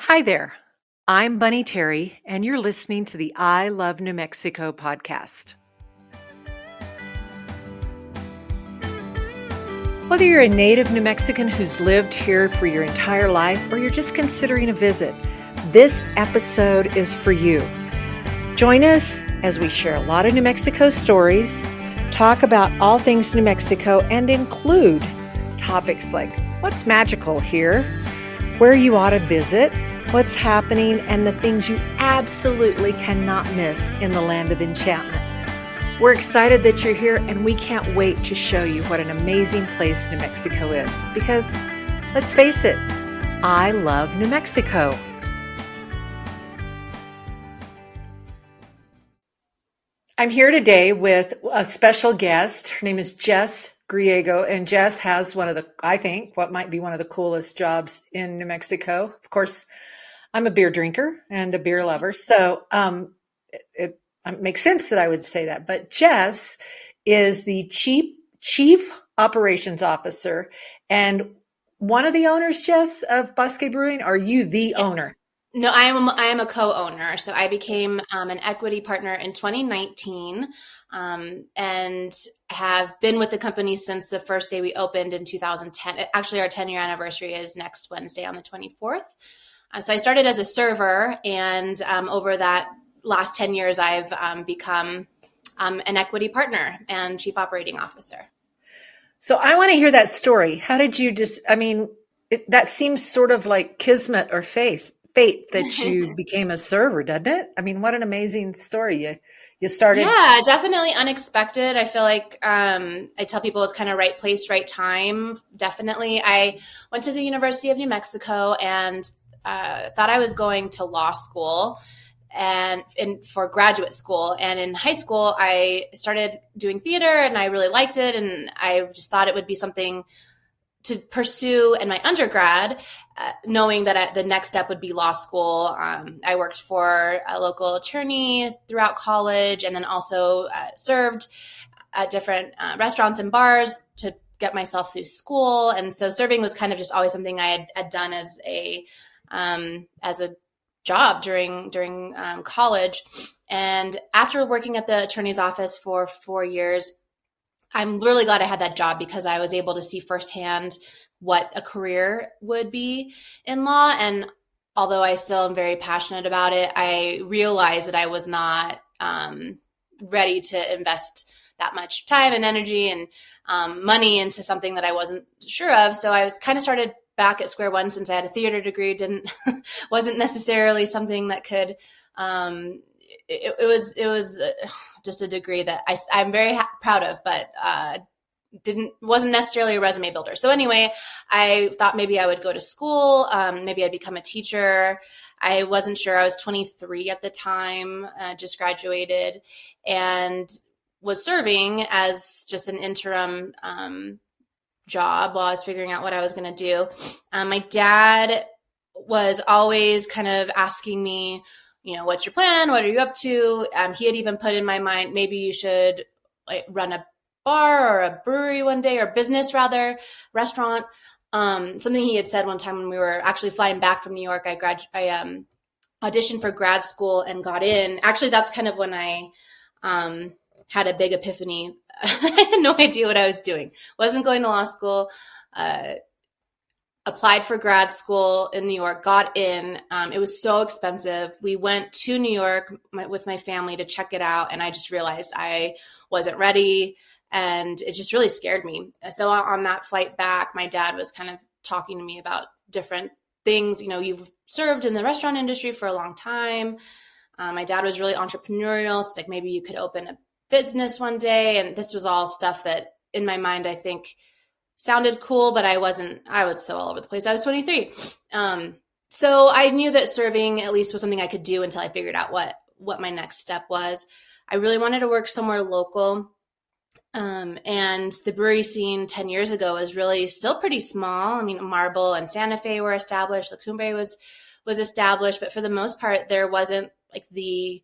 Hi there. I'm Bunny Terry, and you're listening to the I Love New Mexico podcast. Whether you're a native New Mexican who's lived here for your entire life or you're just considering a visit, this episode is for you. Join us as we share a lot of New Mexico stories, talk about all things New Mexico, and include topics like what's magical here, where you ought to visit, what's happening, and the things you absolutely cannot miss in the land of enchantment. We're excited that you're here, and we can't wait to show you what an amazing place New Mexico is because, let's face it, I love New Mexico. I'm here today with a special guest. Her name is Jess Griego, and Jess has one of the, I think, what might be one of the coolest jobs in New Mexico. Of course, I'm a beer drinker and a beer lover, so um, it, it, it makes sense that I would say that. But Jess is the chief chief operations officer and one of the owners, Jess, of Bosque Brewing. Are you the yes. owner? No, I am. I am a co-owner. So I became um, an equity partner in 2019, um, and have been with the company since the first day we opened in 2010. Actually, our 10 year anniversary is next Wednesday on the 24th. Uh, so I started as a server, and um, over that last 10 years, I've um, become um, an equity partner and chief operating officer. So I want to hear that story. How did you just? I mean, it, that seems sort of like kismet or faith fate that you became a server, doesn't it? I mean, what an amazing story. You you started Yeah, definitely unexpected. I feel like um, I tell people it's kind of right place, right time. Definitely. I went to the University of New Mexico and uh, thought I was going to law school and in for graduate school and in high school i started doing theater and i really liked it and i just thought it would be something to pursue in my undergrad, uh, knowing that I, the next step would be law school. Um, I worked for a local attorney throughout college and then also uh, served at different uh, restaurants and bars to get myself through school. And so serving was kind of just always something I had, had done as a um, as a job during during um, college. And after working at the attorney's office for four years, I'm really glad I had that job because I was able to see firsthand what a career would be in law. And although I still am very passionate about it, I realized that I was not um, ready to invest that much time and energy and um, money into something that I wasn't sure of. So I was kind of started back at square one since I had a theater degree. Didn't wasn't necessarily something that could. Um, it, it was it was. Uh, just a degree that I, I'm very ha- proud of, but uh, didn't wasn't necessarily a resume builder. So anyway, I thought maybe I would go to school. Um, maybe I'd become a teacher. I wasn't sure. I was 23 at the time, uh, just graduated, and was serving as just an interim um, job while I was figuring out what I was going to do. Um, my dad was always kind of asking me you know, what's your plan? What are you up to? Um, he had even put in my mind, maybe you should like run a bar or a brewery one day or business rather, restaurant. Um, something he had said one time when we were actually flying back from New York, I grad, I um, auditioned for grad school and got in. Actually, that's kind of when I um, had a big epiphany. I had no idea what I was doing. wasn't going to law school. Uh, applied for grad school in New York, got in. Um, it was so expensive. We went to New York my, with my family to check it out, and I just realized I wasn't ready, and it just really scared me. So on that flight back, my dad was kind of talking to me about different things. You know, you've served in the restaurant industry for a long time. Um, my dad was really entrepreneurial. So like maybe you could open a business one day, and this was all stuff that in my mind I think sounded cool, but I wasn't, I was so all over the place. I was 23. Um, so I knew that serving at least was something I could do until I figured out what, what my next step was. I really wanted to work somewhere local. Um, and the brewery scene 10 years ago was really still pretty small. I mean, Marble and Santa Fe were established. La Cumbre was, was established, but for the most part, there wasn't like the,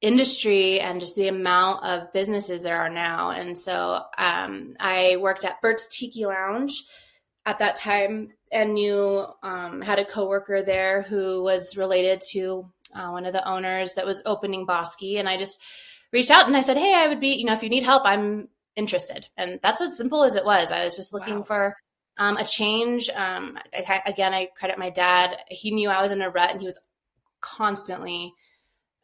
industry and just the amount of businesses there are now. And so um, I worked at Bert's Tiki Lounge at that time and knew um, had a coworker there who was related to uh, one of the owners that was opening Bosque, and I just reached out and I said, "Hey, I would be, you know, if you need help, I'm interested." And that's as simple as it was. I was just looking wow. for um, a change. Um, I, again, I credit my dad. He knew I was in a rut, and he was constantly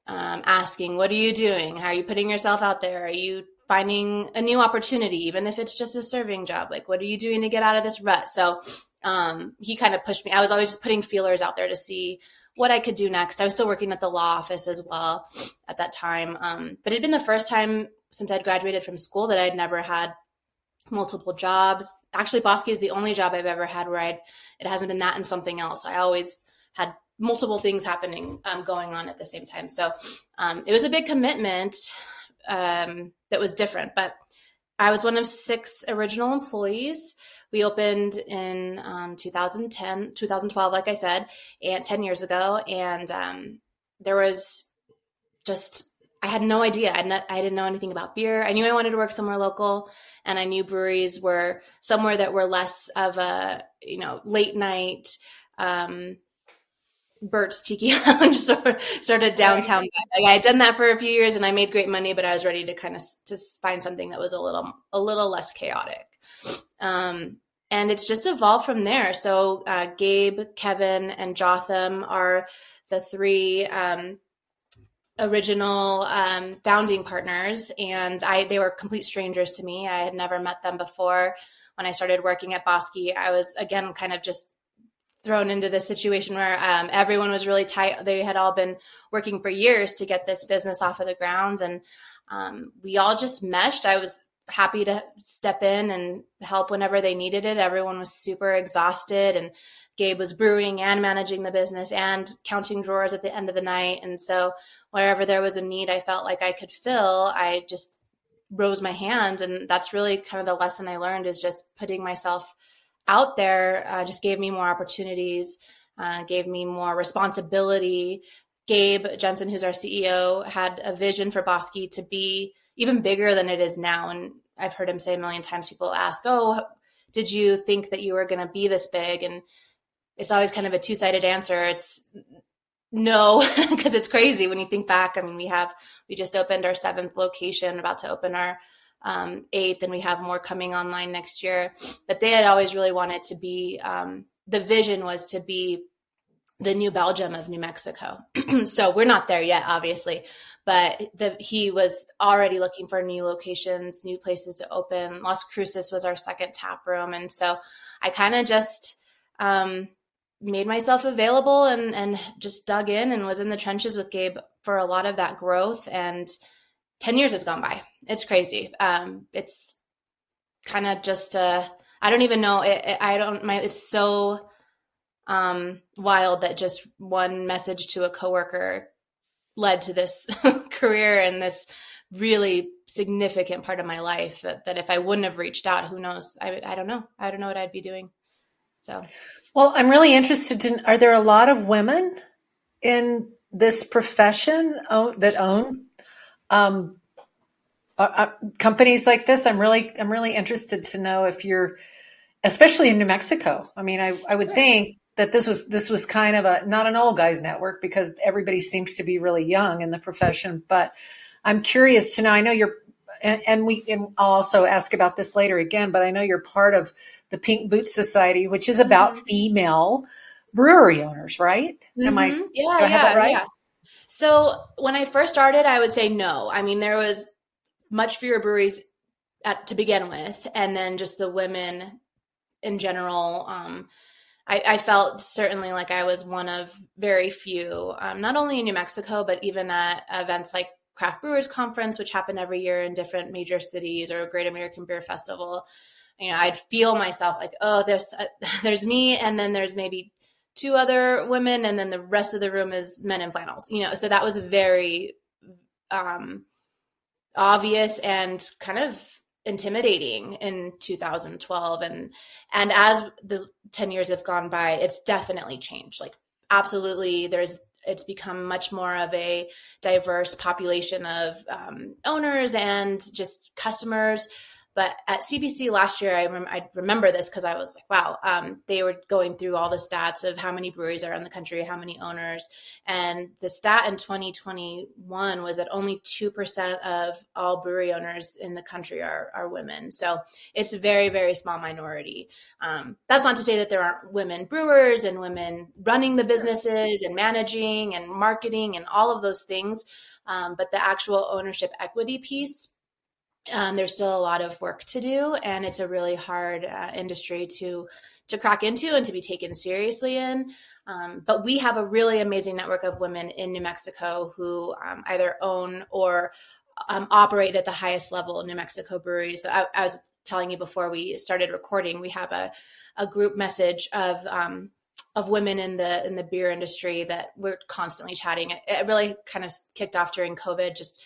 um, asking, "What are you doing? How are you putting yourself out there? Are you finding a new opportunity, even if it's just a serving job? Like, what are you doing to get out of this rut?" So um, he kind of pushed me. I was always just putting feelers out there to see what I could do next. I was still working at the law office as well at that time. Um, but it'd been the first time since I'd graduated from school that I'd never had multiple jobs. Actually, Bosque is the only job I've ever had where I'd, it hasn't been that and something else. I always had multiple things happening, um, going on at the same time. So um, it was a big commitment um, that was different. But I was one of six original employees. We opened in um, 2010, 2012, like I said, and 10 years ago. And um, there was just, I had no idea. I, not, I didn't know anything about beer. I knew I wanted to work somewhere local, and I knew breweries were somewhere that were less of a, you know, late night, um, Bert's Tiki Lounge, sort of, sort of downtown. Like I had done that for a few years, and I made great money, but I was ready to kind of to find something that was a little a little less chaotic. Um, and it's just evolved from there. So uh, Gabe, Kevin, and Jotham are the three um, original um, founding partners, and I they were complete strangers to me. I had never met them before. When I started working at Bosque, I was again kind of just thrown into this situation where um, everyone was really tight. They had all been working for years to get this business off of the ground, and um, we all just meshed. I was happy to step in and help whenever they needed it. Everyone was super exhausted and Gabe was brewing and managing the business and counting drawers at the end of the night. And so wherever there was a need I felt like I could fill, I just rose my hand. And that's really kind of the lesson I learned is just putting myself out there uh, just gave me more opportunities, uh, gave me more responsibility. Gabe Jensen, who's our CEO, had a vision for Bosque to be even bigger than it is now. And I've heard him say a million times, people ask, Oh, did you think that you were going to be this big? And it's always kind of a two sided answer. It's no, because it's crazy when you think back. I mean, we have, we just opened our seventh location, about to open our um, eighth, and we have more coming online next year. But they had always really wanted to be, um, the vision was to be the new Belgium of New Mexico. so we're not there yet, obviously, but the, he was already looking for new locations, new places to open. Las Cruces was our second tap room. And so I kind of just um, made myself available and, and just dug in and was in the trenches with Gabe for a lot of that growth. And 10 years has gone by. It's crazy. Um, it's kind of just, uh, I don't even know. It, it, I don't, my, it's so um, wild that just one message to a coworker led to this career and this really significant part of my life that, that, if I wouldn't have reached out, who knows? I, I don't know. I don't know what I'd be doing. So, well, I'm really interested in, are there a lot of women in this profession that own, um, uh, companies like this? I'm really, I'm really interested to know if you're, especially in New Mexico. I mean, I, I would think that this was this was kind of a not an old guys network because everybody seems to be really young in the profession but i'm curious to know i know you're and, and we and i'll also ask about this later again but i know you're part of the pink Boot society which is about mm-hmm. female brewery owners right mm-hmm. am i mm-hmm. yeah I yeah, right? yeah so when i first started i would say no i mean there was much fewer breweries at, to begin with and then just the women in general um, I, I, felt certainly like I was one of very few, um, not only in New Mexico, but even at events like Craft Brewers Conference, which happen every year in different major cities, or Great American Beer Festival. You know, I'd feel myself like, oh, there's uh, there's me, and then there's maybe two other women, and then the rest of the room is men in flannels. You know, so that was very um, obvious and kind of intimidating in 2012 and and as the 10 years have gone by it's definitely changed like absolutely there's it's become much more of a diverse population of um, owners and just customers But at CBC last year, I, rem- I remember this because I was like, wow, um, they were going through all the stats of how many breweries are in the country, how many owners. And the stat in 2021 was that only 2% of all brewery owners in the country are, are women. So it's a very, very small minority. Um, that's not to say that there aren't women brewers and women running the businesses and managing and marketing and all of those things. Um, but the actual ownership equity piece um, there's still a lot of work to do, and it's a really hard uh, industry to to crack into and to be taken seriously in. Um, but we have a really amazing network of women in New Mexico who um, either own or um, operate at the highest level New Mexico breweries. So I, I, was telling you before we started recording, we have a, a group message of um, of women in the in the beer industry that we're constantly chatting. It, it really kind of kicked off during COVID, just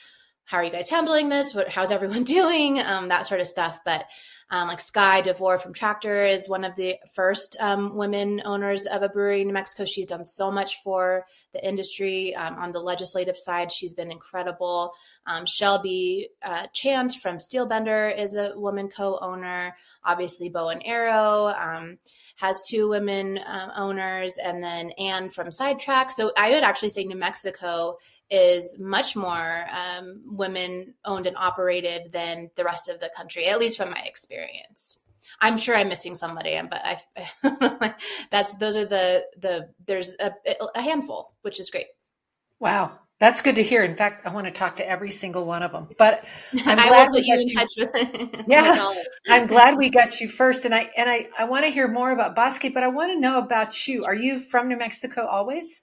how are you guys handling this? What, how's everyone doing? Um, that sort of stuff. But um, like Skye DeVore from Tractor is one of the first um, women owners of a brewery in New Mexico. She's done so much for the industry um, on the legislative side. She's been incredible. Um, Shelby uh, Chant from Steelbender is a woman co-owner. Obviously, Bow and Arrow um, has two women um, owners, and then Anne from Sidetrack. So I would actually say New Mexico is much more um, women owned and operated than the rest of the country, at least from my experience. I'm sure I'm missing somebody, but I, that's those are the the there's a, a handful, which is great. Wow, that's good to hear. In fact, I want to talk to every single one of them. But I'm glad we got you. you yeah, I'm glad we got you first, and I and I I want to hear more about Bosque, but I want to know about you. Are you from New Mexico always?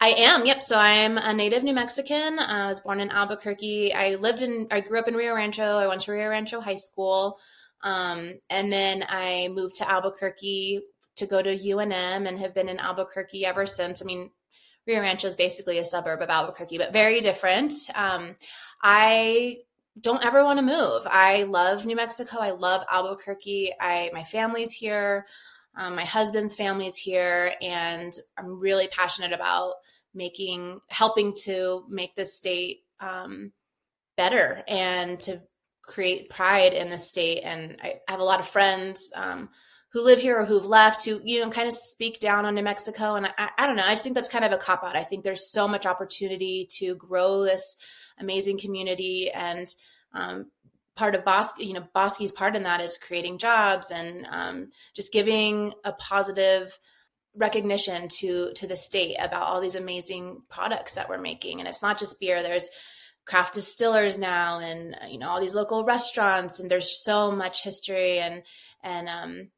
I am. Yep. So I'm a native New Mexican. I was born in Albuquerque. I lived in, I grew up in Rio Rancho. I went to Rio Rancho High School. Um, and then I moved to Albuquerque to go to UNM and have been in Albuquerque ever since. I mean, Rio Rancho is basically a suburb of Albuquerque, but very different. Um, I don't ever want to move. I love New Mexico. I love Albuquerque. I, my family's here. Um, my husband's family is here, and I'm really passionate about making, helping to make the state um, better and to create pride in the state. And I have a lot of friends um, who live here or who've left who, you know, kind of speak down on New Mexico. And I, I don't know, I just think that's kind of a cop out. I think there's so much opportunity to grow this amazing community and um, part of Bosque, you know, Bosque's part in that is creating jobs and um, just giving a positive recognition to to the state about all these amazing products that we're making. And it's not just beer. There's craft distillers now, and you know all these local restaurants, and there's so much history and and um,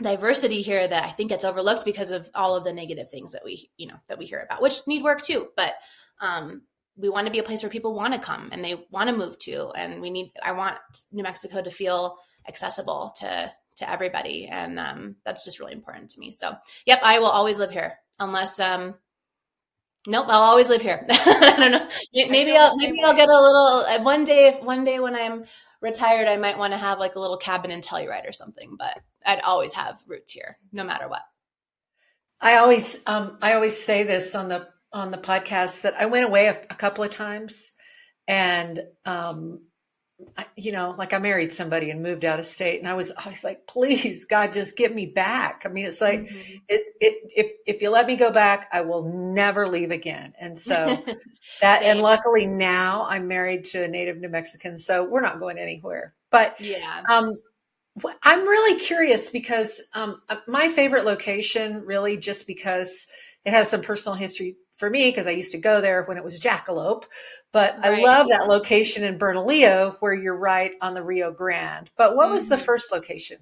diversity here that I think gets overlooked because of all of the negative things that we you know that we hear about, which need work too. But um, we want to be a place where people want to come and they want to move to and we need i want new mexico to feel accessible to to everybody and um, that's just really important to me. So yep i will always live here unless um nope i'll always live here. I don't know. Maybe i'll maybe i'll get a little uh, one day if one day when i'm retired i might want to have like a little cabin in telluride or something but i'd always have roots here no matter what. I always um i always say this on the on the podcast that I went away a, a couple of times and um, I, you know, like I married somebody and moved out of state, and I was always like, "Please, God, just get me back." I mean, it's like, mm-hmm. it, it, if if you let me go back, I will never leave again. And so that, and luckily now I'm married to a native New Mexican, so we're not going anywhere. But yeah, um, I'm really curious because um, uh, my favorite location, really, just because it has some personal history for me because I used to go there when it was Jackalope. But right. I love that location in Bernalillo where you're right on the Rio Grande. But what mm-hmm. was the mm-hmm. first location?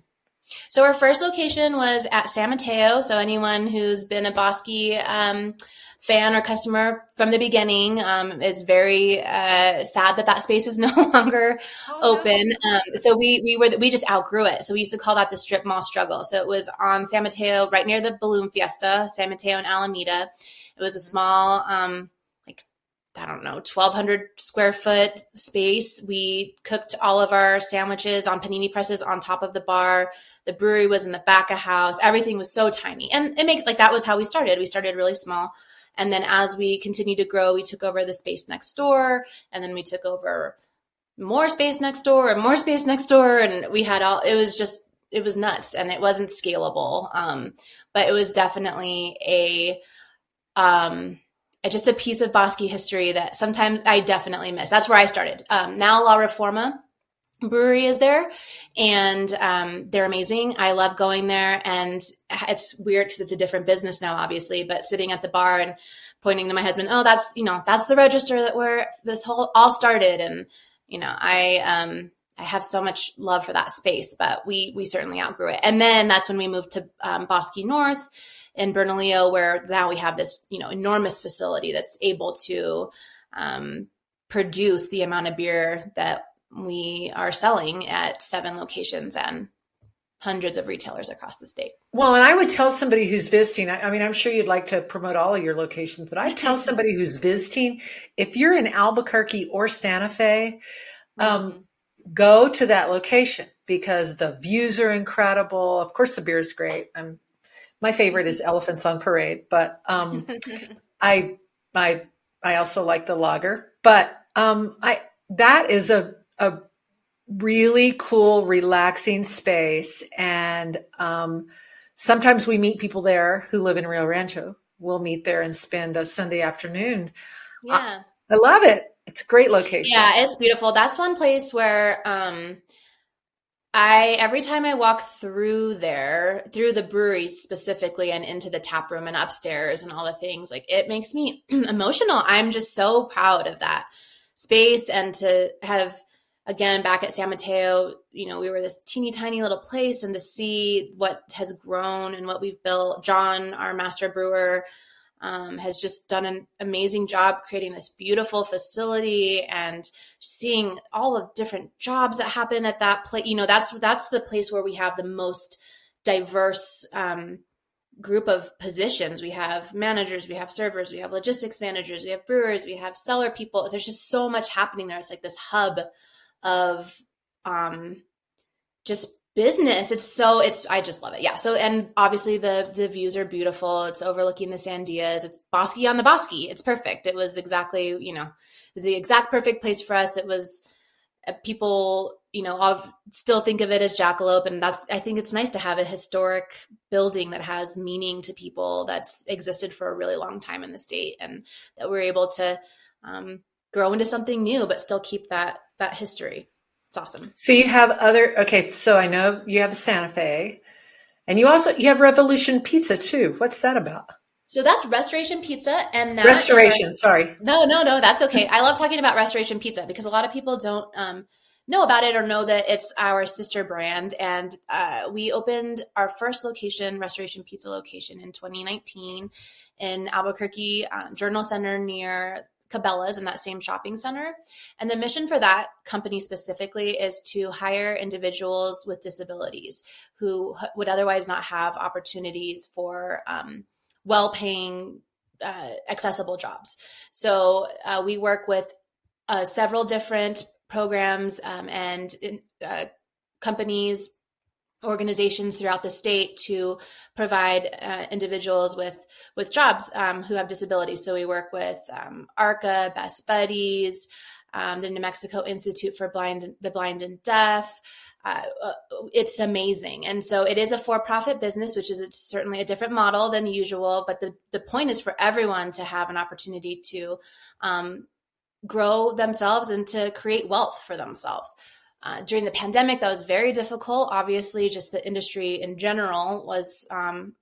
So our first location was at San Mateo. So anyone who's been a Bosque um, fan or customer from the beginning um, is very uh, sad that that space is no longer oh, open. No. Um, so we we were we just outgrew it. So we used to call that the strip mall struggle. So it was on San Mateo, right near the Balloon Fiesta, San Mateo and Alameda it was a small, um, like, I don't know, 1,200 square foot space. We cooked all of our sandwiches on panini presses on top of the bar. The brewery was in the back of house. Everything was so tiny. And it makes like that was how we started. We started really small. And then as we continued to grow, we took over the space next door and then we took over more space next door and more space next door. And we had all, it was just, it was nuts and it wasn't scalable. Um, but it was definitely a, um, just a piece of Bosque history that sometimes I definitely miss. That's where I started. Um, now La Reforma brewery is there and um, they're amazing i love going there and it's weird because it's a different business now obviously but sitting at the bar and pointing to my husband oh that's you know that's the register that where this whole all started and you know i um i have so much love for that space but we we certainly outgrew it and then that's when we moved to um, bosque north in bernalillo where now we have this you know enormous facility that's able to um, produce the amount of beer that we are selling at seven locations and hundreds of retailers across the state. Well, and I would tell somebody who's visiting, I mean, I'm sure you'd like to promote all of your locations, but I'd tell somebody who's visiting, if you're in Albuquerque or Santa Fe, um, mm-hmm. go to that location because the views are incredible. Of course, the beer is great. I'm, my favorite is Elephants on Parade, but um, I, I, I also like the lager. But um, I that is a a really cool, relaxing space. And um, sometimes we meet people there who live in Rio Rancho. We'll meet there and spend a Sunday afternoon. Yeah. I, I love it. It's a great location. Yeah, it's beautiful. That's one place where um, I every time I walk through there, through the brewery specifically, and into the tap room and upstairs and all the things, like it makes me emotional. I'm just so proud of that space and to have again back at San Mateo, you know, we were this teeny tiny little place and to see what has grown and what we've built. John, our master brewer, um, has just done an amazing job creating this beautiful facility and seeing all the different jobs that happen at that place. You know, that's that's the place where we have the most diverse um, group of positions. We have managers, we have servers, we have logistics managers, we have brewers, we have cellar people. There's just so much happening there. It's like this hub of um just business. It's so it's i just love it. Yeah. So and obviously the the views are beautiful. It's overlooking the sandias. It's bosque on the bosque. It's perfect. It was exactly you know it was the exact perfect place for us. It was uh, people you know I'll still think of it as jackalope. And that's i think it's nice to have a historic building that has meaning to people that's existed for a really long time in the state and that we're able to um, grow into something new but still keep that that history. It's awesome. So you have other okay, so I know you have Santa Fe and you also you have Revolution Pizza too. What's that about? So that's Restoration Pizza and that Restoration, sorry. No, no, no, that's okay. I love talking about Restoration Pizza because a lot of people don't um, know about it or know that it's our sister brand. And uh, we opened our first location, Restoration Pizza location, in 2019 in Albuquerque uh, Journal Center near Cabela's in that same shopping center. And the mission for that company specifically is to hire individuals with disabilities who would otherwise not have opportunities for um, well paying, uh, accessible jobs. So uh, we work with uh, several different programs um, and uh, companies organizations throughout the state to provide uh, individuals with with jobs um, who have disabilities. So we work with um, ARCA, Best Buddies, um, the New Mexico Institute for Blind the Blind and Deaf. Uh, uh, it's amazing, and so it is a for-profit business, which is certainly a different model than usual. But the the point is for everyone to have an opportunity to um, grow themselves and to create wealth for themselves. Uh, during the pandemic, that was very difficult. Obviously, just the industry in general was um,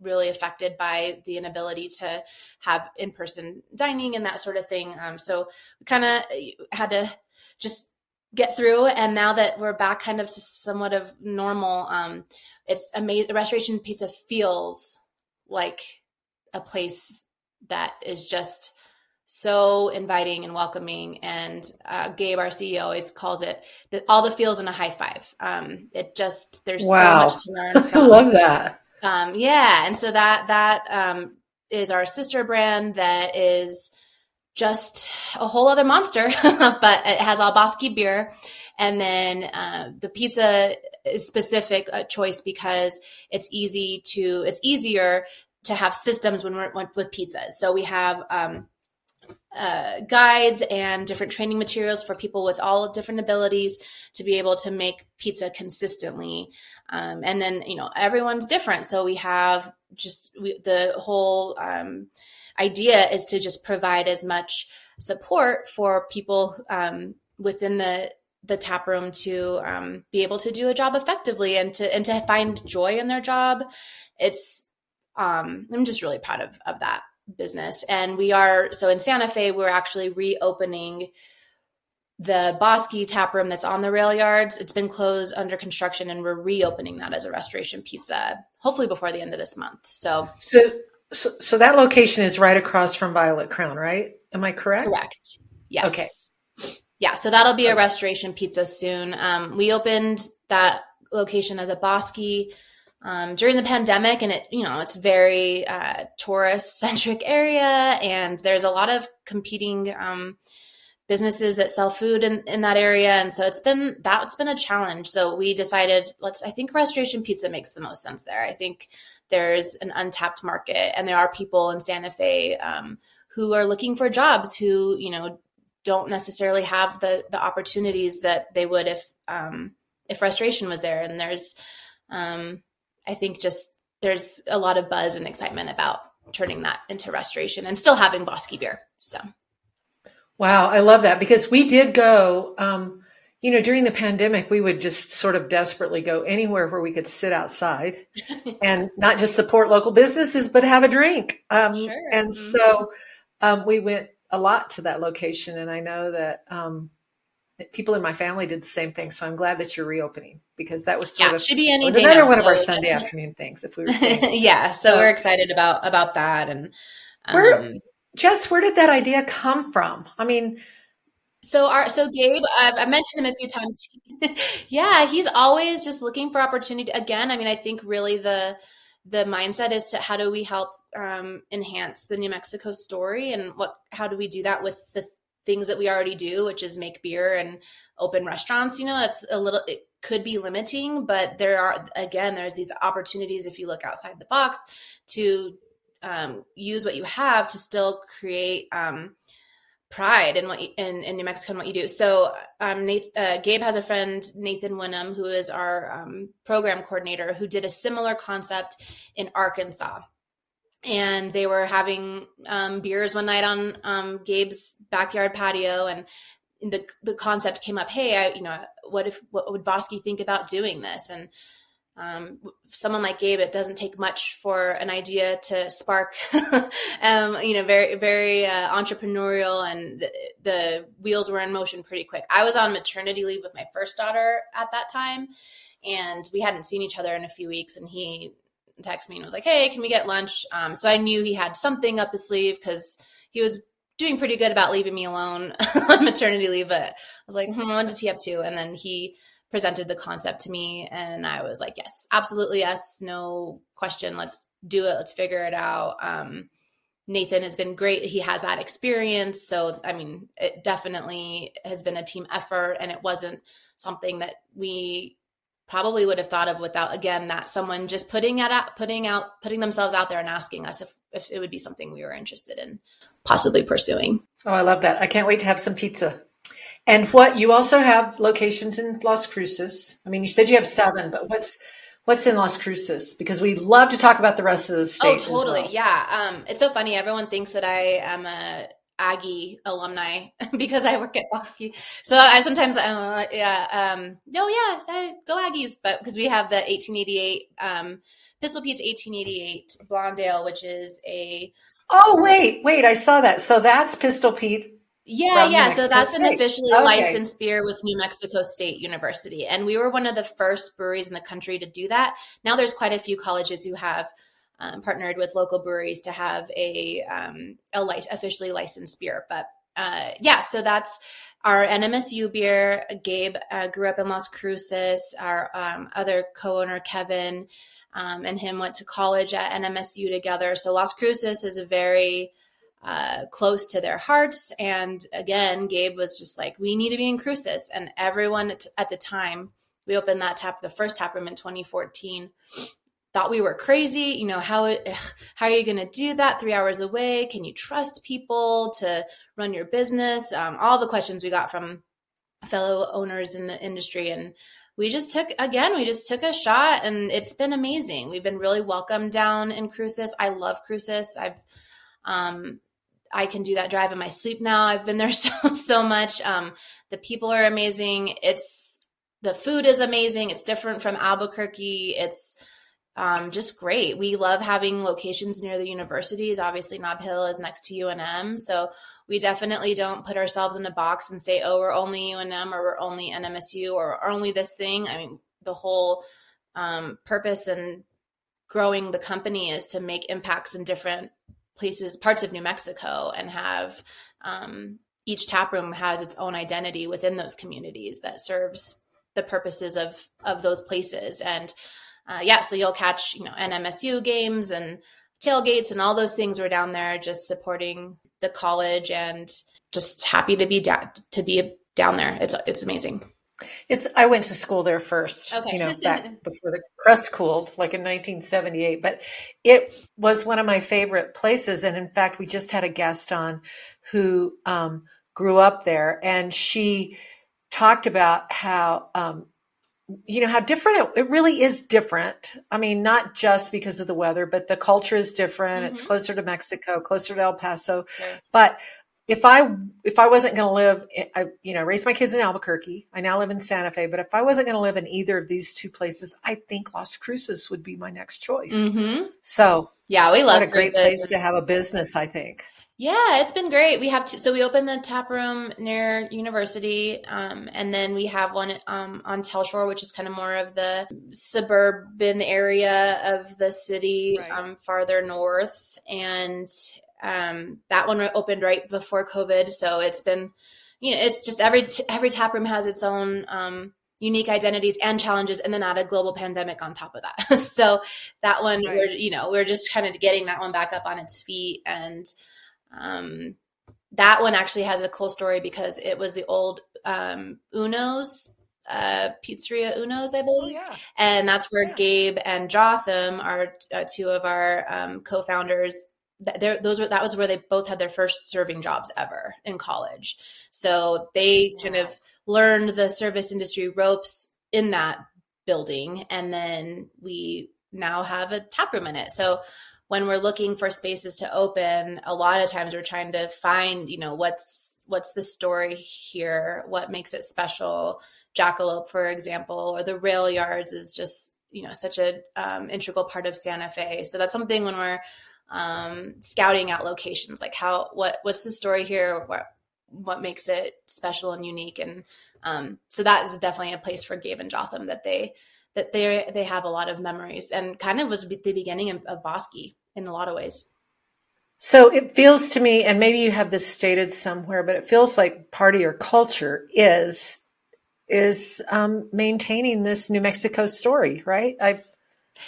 really affected by the inability to have in person dining and that sort of thing. Um, so we kind of had to just get through. And now that we're back kind of to somewhat of normal, um, it's amazing. Restoration Pizza feels like a place that is just so inviting and welcoming. And uh, Gabe, our CEO, always calls it the, all the feels in a high five. Um, it just there's wow. so much to learn. From. I love that. Um, yeah, and so that that um, is our sister brand that is just a whole other monster, but it has all Bosque beer. And then uh, the pizza is specific uh, choice because it's easy to it's easier to have systems when we're with pizzas. So we have um, uh, guides and different training materials for people with all different abilities to be able to make pizza consistently. Um, and then, you know, everyone's different. So we have just we, the whole um, idea is to just provide as much support for people um, within the the tap room to um, be able to do a job effectively and to and to find joy in their job. It's um, I'm just really proud of of that business. And we are so in Santa Fe, we're actually reopening the Bosque tap room that's on the rail yards. It's been closed under construction, and we're reopening that as a restoration pizza, hopefully before the end of this month. So, so, so, so that location is right across from Violet Crown, right? Am I correct? Correct. Yes. Okay. Yeah. So that'll be a restoration pizza soon. Um, we opened that location as a Bosque um, during the pandemic and it you know it's very uh, tourist centric area and there's a lot of competing um, businesses that sell food in, in that area and so it's been that's been a challenge. So we decided let's i think restoration pizza makes the most sense there. I think there's an untapped market and there are people in santa fe um, who are looking for jobs who you know don't necessarily have the the opportunities that they would if um, if restoration was there. And there's um, I think just there's a lot of buzz and excitement about turning that into restoration and still having Bosque beer. So, wow, I love that because we did go. Um, you know, during the pandemic, we would just sort of desperately go anywhere where we could sit outside and not just support local businesses, but have a drink. Um, sure. And mm-hmm. so um, we went a lot to that location, and I know that um, people in my family did the same thing. So I'm glad that you're reopening because that was sort yeah, of should be any was another one of our Sunday afternoon things if we were staying. yeah, so, so, we're excited about about that. And um, where, Jess, where did that idea come from? I mean, so our so Gabe, I've, I mentioned him a few times. yeah, he's always just looking for opportunity. Again, I mean, I think really the the mindset is to how do we help um, enhance the New Mexico story and what how do we do that with the things that we already do, which is make beer and open restaurants, you know, it's a little, it could be limiting, but there are, again, there's these opportunities if you look outside the box to um, use what you have to still create um, pride in what you, in, in New Mexico and what you do. So, um, Nathan, uh, Gabe has a friend, Nathan Winham, who is our um, program coordinator, who did a similar concept in Arkansas and they were having um, beers one night on um, Gabe's backyard patio, and the the concept came up. Hey, I, you know, what if what would Bosque think about doing this? And um, someone like Gabe, it doesn't take much for an idea to spark. um, you know, very very uh, entrepreneurial, and the, the wheels were in motion pretty quick. I was on maternity leave with my first daughter at that time, and we hadn't seen each other in a few weeks, and he texted me and was like, "Hey, can we get lunch?" Um, so I knew he had something up his sleeve because he was doing pretty good about leaving me alone on maternity leave. But I was like, hmm, "What is he up to?" And then he presented the concept to me, and I was like, "Yes, absolutely, yes, no question. Let's do it. Let's figure it out." Um, Nathan has been great. He has that experience. So, I mean, it definitely has been a team effort and it wasn't something that we probably would have thought of without again that someone just putting out putting out putting themselves out there and asking us if if it would be something we were interested in possibly pursuing. Oh, I love that. I can't wait to have some pizza. And what you also have locations in Las Cruces. I mean, you said you have seven, but what's what's in Las Cruces? Because we love to talk about the rest of the state. Oh, totally. Well. Yeah. Um, it's so funny. Everyone thinks that I am a Aggie alumni because I work at Bosque. So I sometimes, uh, yeah, um, no, yeah, I, go Aggies, but because we have the 1888, um, Pistol Pete's 1888 Blondale, which is a. Oh, wait, wait, I saw that. So that's Pistol Pete. Yeah, yeah. So that's State. an officially okay. licensed beer with New Mexico State University. And we were one of the first breweries in the country to do that. Now there's quite a few colleges who have um, partnered with local breweries to have a um, a light, officially licensed beer. But uh, yeah, so that's our NMSU beer. Gabe uh, grew up in Las Cruces. Our um, other co-owner Kevin um, and him went to college at NMSU together. So Las Cruces is a very uh, close to their hearts. And again, Gabe was just like, we need to be in Cruces. And everyone at, at the time, we opened that tap, the first tap room in 2014 thought we were crazy. You know, how, how are you going to do that three hours away? Can you trust people to run your business? Um, all the questions we got from fellow owners in the industry. And we just took, again, we just took a shot and it's been amazing. We've been really welcomed down in Cruces. I love Cruces. I've, um, I can do that drive in my sleep now. I've been there so, so much. Um, the people are amazing. It's, the food is amazing. It's different from Albuquerque. It's, um, just great. We love having locations near the universities. Obviously, Nob Hill is next to UNM, so we definitely don't put ourselves in a box and say, "Oh, we're only UNM or we're only NMSU or only this thing." I mean, the whole um, purpose and growing the company is to make impacts in different places, parts of New Mexico, and have um, each tap room has its own identity within those communities that serves the purposes of of those places and uh, yeah, so you'll catch, you know, NMSU games and tailgates and all those things were down there just supporting the college and just happy to be da- to be down there. It's it's amazing. It's I went to school there first, okay. you know, back before the crust cooled, like in 1978. But it was one of my favorite places, and in fact, we just had a guest on who um, grew up there, and she talked about how um, you know how different it, it, really is different. I mean not just because of the weather but the culture is different. Mm-hmm. it's closer to mexico closer to el paso. But if i if i wasn't going to live i you know raised my kids in albuquerque. I now live in santa fe. But if i wasn't going to live in either of these two places i think las cruces would be my next choice. Mm-hmm. so yeah we love a great place to have a business i think yeah, it's been great. We have two, so we opened the tap room near University, um, and then we have one um, on Telshore, which is kind of more of the suburban area of the city, right. um, farther north, and um, that one opened right before COVID. So it's been, you know, it's just every every tap room has its own um, unique identities and challenges and then add a global pandemic on top of that so that one right. we're you know we're just kind of getting that one back up on its feet and um, that one actually has a cool story because it was the old um, Uno's uh, Pizzeria Uno's, I believe. Oh, yeah. And that's where yeah. Gabe and Jotham are uh, two of our um, co-founders. those were that was where they both had their first serving jobs ever in college. So they yeah. kind of learned the service industry ropes in that building, and then we now have a tap room in it. So when we're looking for spaces to open, a lot of times we're trying to find, you know, what's what's the story here, what makes it special. Jackalope, for example, or the rail yards is just you know such a um, integral part of Santa Fe. So that's something when we're um, scouting out locations, like how what what's the story here, what what makes it special and unique, and um, so that is definitely a place for Gabe and Jotham that they that they they have a lot of memories and kind of was the beginning of, of Bosque in a lot of ways. So it feels to me, and maybe you have this stated somewhere, but it feels like part of your culture is is um, maintaining this New Mexico story, right? I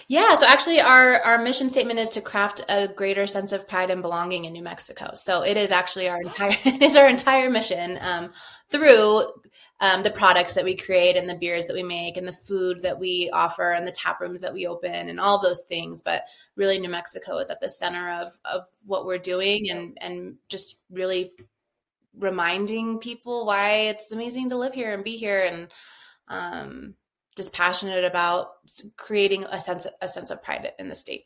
yeah, so actually our our mission statement is to craft a greater sense of pride and belonging in New Mexico. So it is actually our entire it is our entire mission um, through um, the products that we create and the beers that we make and the food that we offer and the tap rooms that we open and all those things. But really, New Mexico is at the center of, of what we're doing and, and just really reminding people why it's amazing to live here and be here and um, just passionate about creating a sense a sense of pride in the state.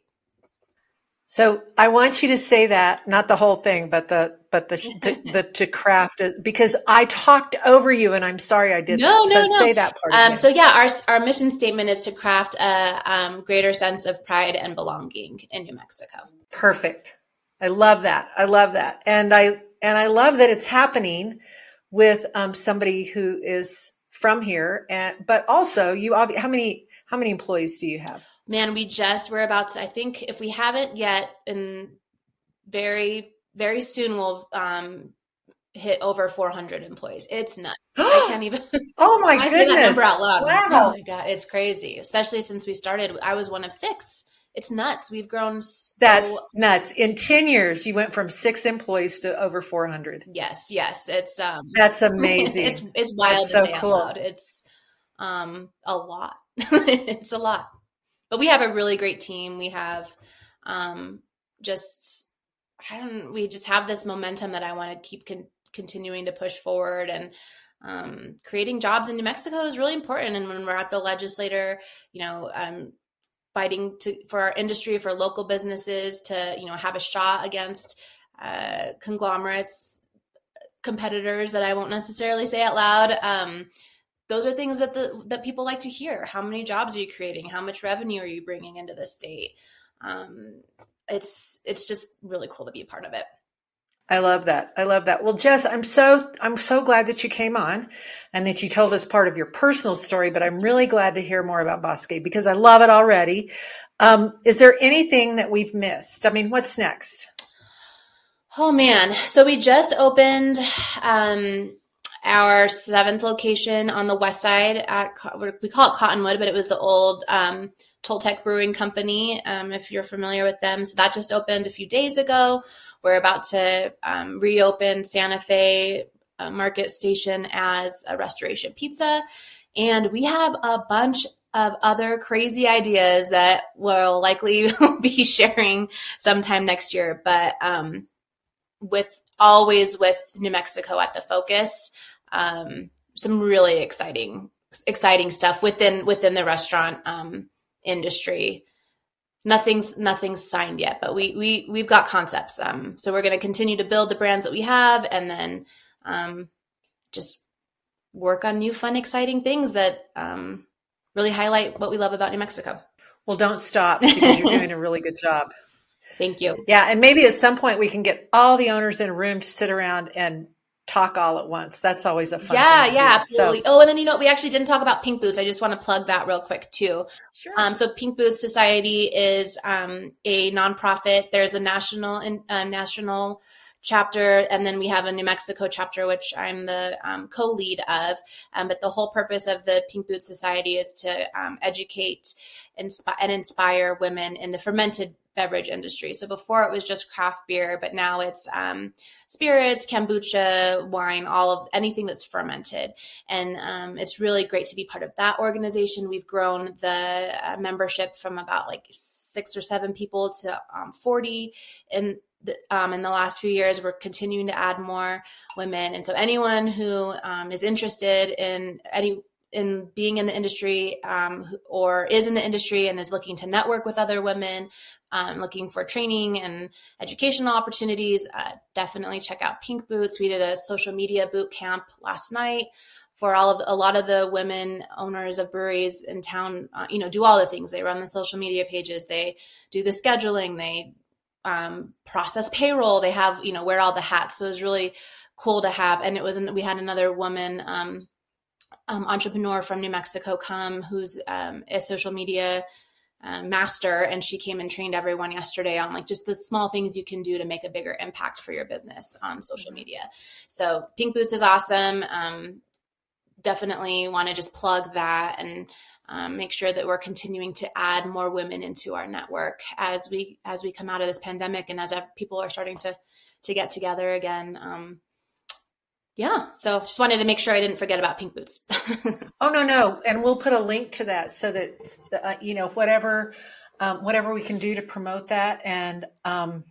So I want you to say that, not the whole thing, but the but the the, the to craft it because I talked over you, and I'm sorry I did no, that. No, so no. say that part. Um, so yeah, our our mission statement is to craft a um, greater sense of pride and belonging in New Mexico. Perfect. I love that. I love that, and I and I love that it's happening with um, somebody who is from here, and but also you. How many how many employees do you have? Man, we just we're about to. I think if we haven't yet, in very very soon we'll um, hit over 400 employees. It's nuts. I can't even. oh my I goodness! that number out loud. Wow. oh my god, it's crazy. Especially since we started, I was one of six. It's nuts. We've grown. So- That's nuts. In ten years, you went from six employees to over 400. Yes, yes. It's um. That's amazing. it's it's wild That's to so cool. out loud. It's um a lot. it's a lot. But we have a really great team. We have um, just I don't we just have this momentum that I want to keep con- continuing to push forward and um, creating jobs in New Mexico is really important. And when we're at the legislator, you know, um, fighting to for our industry, for local businesses to you know have a shot against uh, conglomerates, competitors that I won't necessarily say out loud. Um, those are things that the that people like to hear. How many jobs are you creating? How much revenue are you bringing into the state? Um, it's it's just really cool to be a part of it. I love that. I love that. Well, Jess, I'm so I'm so glad that you came on and that you told us part of your personal story, but I'm really glad to hear more about Bosque because I love it already. Um, is there anything that we've missed? I mean, what's next? Oh man. So we just opened um, our seventh location on the west side at we call it Cottonwood, but it was the old um, Toltec Brewing Company. Um, if you're familiar with them, so that just opened a few days ago. We're about to um, reopen Santa Fe uh, Market Station as a restoration pizza. And we have a bunch of other crazy ideas that we'll likely be sharing sometime next year. But um, with always with New Mexico at the focus, um, some really exciting exciting stuff within within the restaurant um, industry nothing's nothing's signed yet, but we we we've got concepts. Um, so we're going to continue to build the brands that we have, and then um, just work on new, fun, exciting things that um, really highlight what we love about New Mexico. Well, don't stop because you're doing a really good job. Thank you. Yeah, and maybe at some point we can get all the owners in a room to sit around and talk all at once. That's always a fun. Yeah, yeah, do. absolutely. So, oh, and then you know we actually didn't talk about Pink Boots. I just want to plug that real quick too. Sure. Um, so Pink Boots Society is um, a nonprofit. There's a national and uh, national chapter, and then we have a New Mexico chapter, which I'm the um, co-lead of. Um, but the whole purpose of the Pink Boots Society is to um, educate inspi- and inspire women in the fermented beverage industry. So before it was just craft beer, but now it's um, spirits, kombucha, wine, all of anything that's fermented. And um, it's really great to be part of that organization. We've grown the uh, membership from about like six or seven people to um, 40 in the, um, in the last few years. We're continuing to add more women. And so anyone who um, is interested in any in being in the industry um, or is in the industry and is looking to network with other women, um, looking for training and educational opportunities, uh, definitely check out Pink Boots. We did a social media boot camp last night for all of a lot of the women owners of breweries in town. Uh, you know, do all the things. They run the social media pages. They do the scheduling. They um, process payroll. They have you know wear all the hats. So it was really cool to have. And it was we had another woman. Um, entrepreneur from New Mexico come who's um, a social media uh, master and she came and trained everyone yesterday on like just the small things you can do to make a bigger impact for your business on social mm-hmm. media. So pink boots is awesome. Um, definitely want to just plug that and um, make sure that we're continuing to add more women into our network as we as we come out of this pandemic and as people are starting to to get together again. Um, yeah so just wanted to make sure i didn't forget about pink boots oh no no and we'll put a link to that so that uh, you know whatever um, whatever we can do to promote that and um,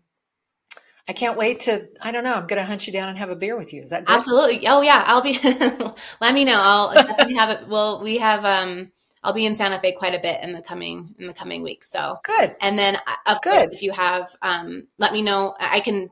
i can't wait to i don't know i'm gonna hunt you down and have a beer with you is that good? absolutely oh yeah i'll be let me know i'll definitely have it well we have um I'll be in Santa Fe quite a bit in the coming in the coming weeks. So good. And then, uh, of good. course, if you have, um, let me know. I can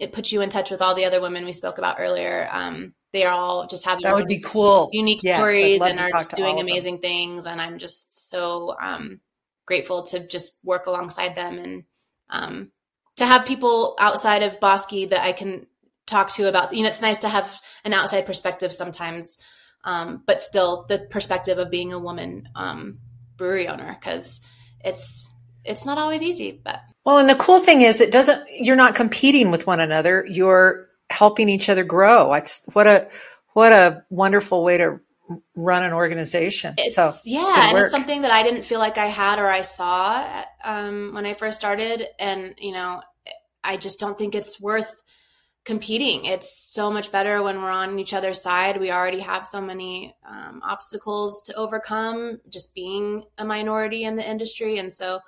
it puts you in touch with all the other women we spoke about earlier. Um, they are all just having that would be cool, unique yes, stories, and are just doing amazing things. And I'm just so um, grateful to just work alongside them and um, to have people outside of Bosque that I can talk to about. You know, it's nice to have an outside perspective sometimes, um, but still the perspective of being a woman um, brewery owner because it's it's not always easy, but well, and the cool thing is it doesn't you're not competing with one another. You're helping each other grow. It's what a what a wonderful way to run an organization. It's, so yeah, and it's something that I didn't feel like I had or I saw um, when I first started, and you know, I just don't think it's worth competing. It's so much better when we're on each other's side. We already have so many um, obstacles to overcome just being a minority in the industry. And so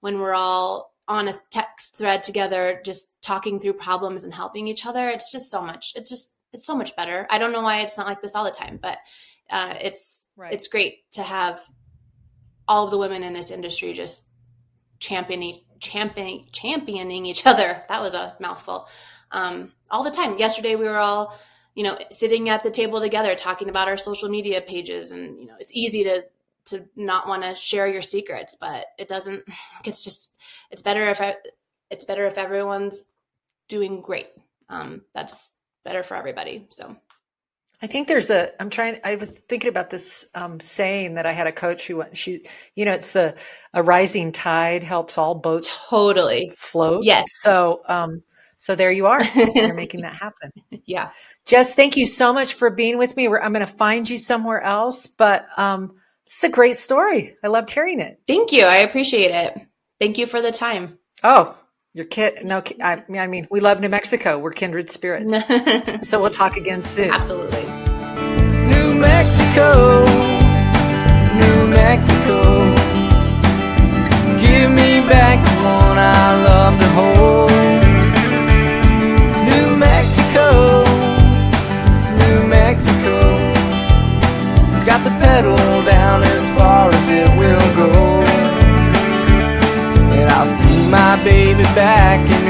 when we're all on a text thread together, just talking through problems and helping each other, it's just so much, it's just, it's so much better. I don't know why it's not like this all the time, but uh, it's, right. it's great to have all of the women in this industry just championing, championing, championing each other. That was a mouthful um, all the time. Yesterday, we were all, you know, sitting at the table together talking about our social media pages, and you know, it's easy to to not want to share your secrets, but it doesn't. It's just it's better if I, it's better if everyone's doing great. Um, that's better for everybody. So. I think there's a. I'm trying. I was thinking about this um, saying that I had a coach who went. she, you know, it's the a rising tide helps all boats totally float. Yes. So, um, so there you are. You're making that happen. yeah. Jess, thank you so much for being with me. I'm going to find you somewhere else, but um, it's a great story. I loved hearing it. Thank you. I appreciate it. Thank you for the time. Oh, your kid. No, I, I mean, we love New Mexico. We're kindred spirits. so we'll talk again soon. Absolutely. New Mexico, New Mexico. Give me back the one I love to hold. Got the pedal down as far as it will go. And I'll see my baby back in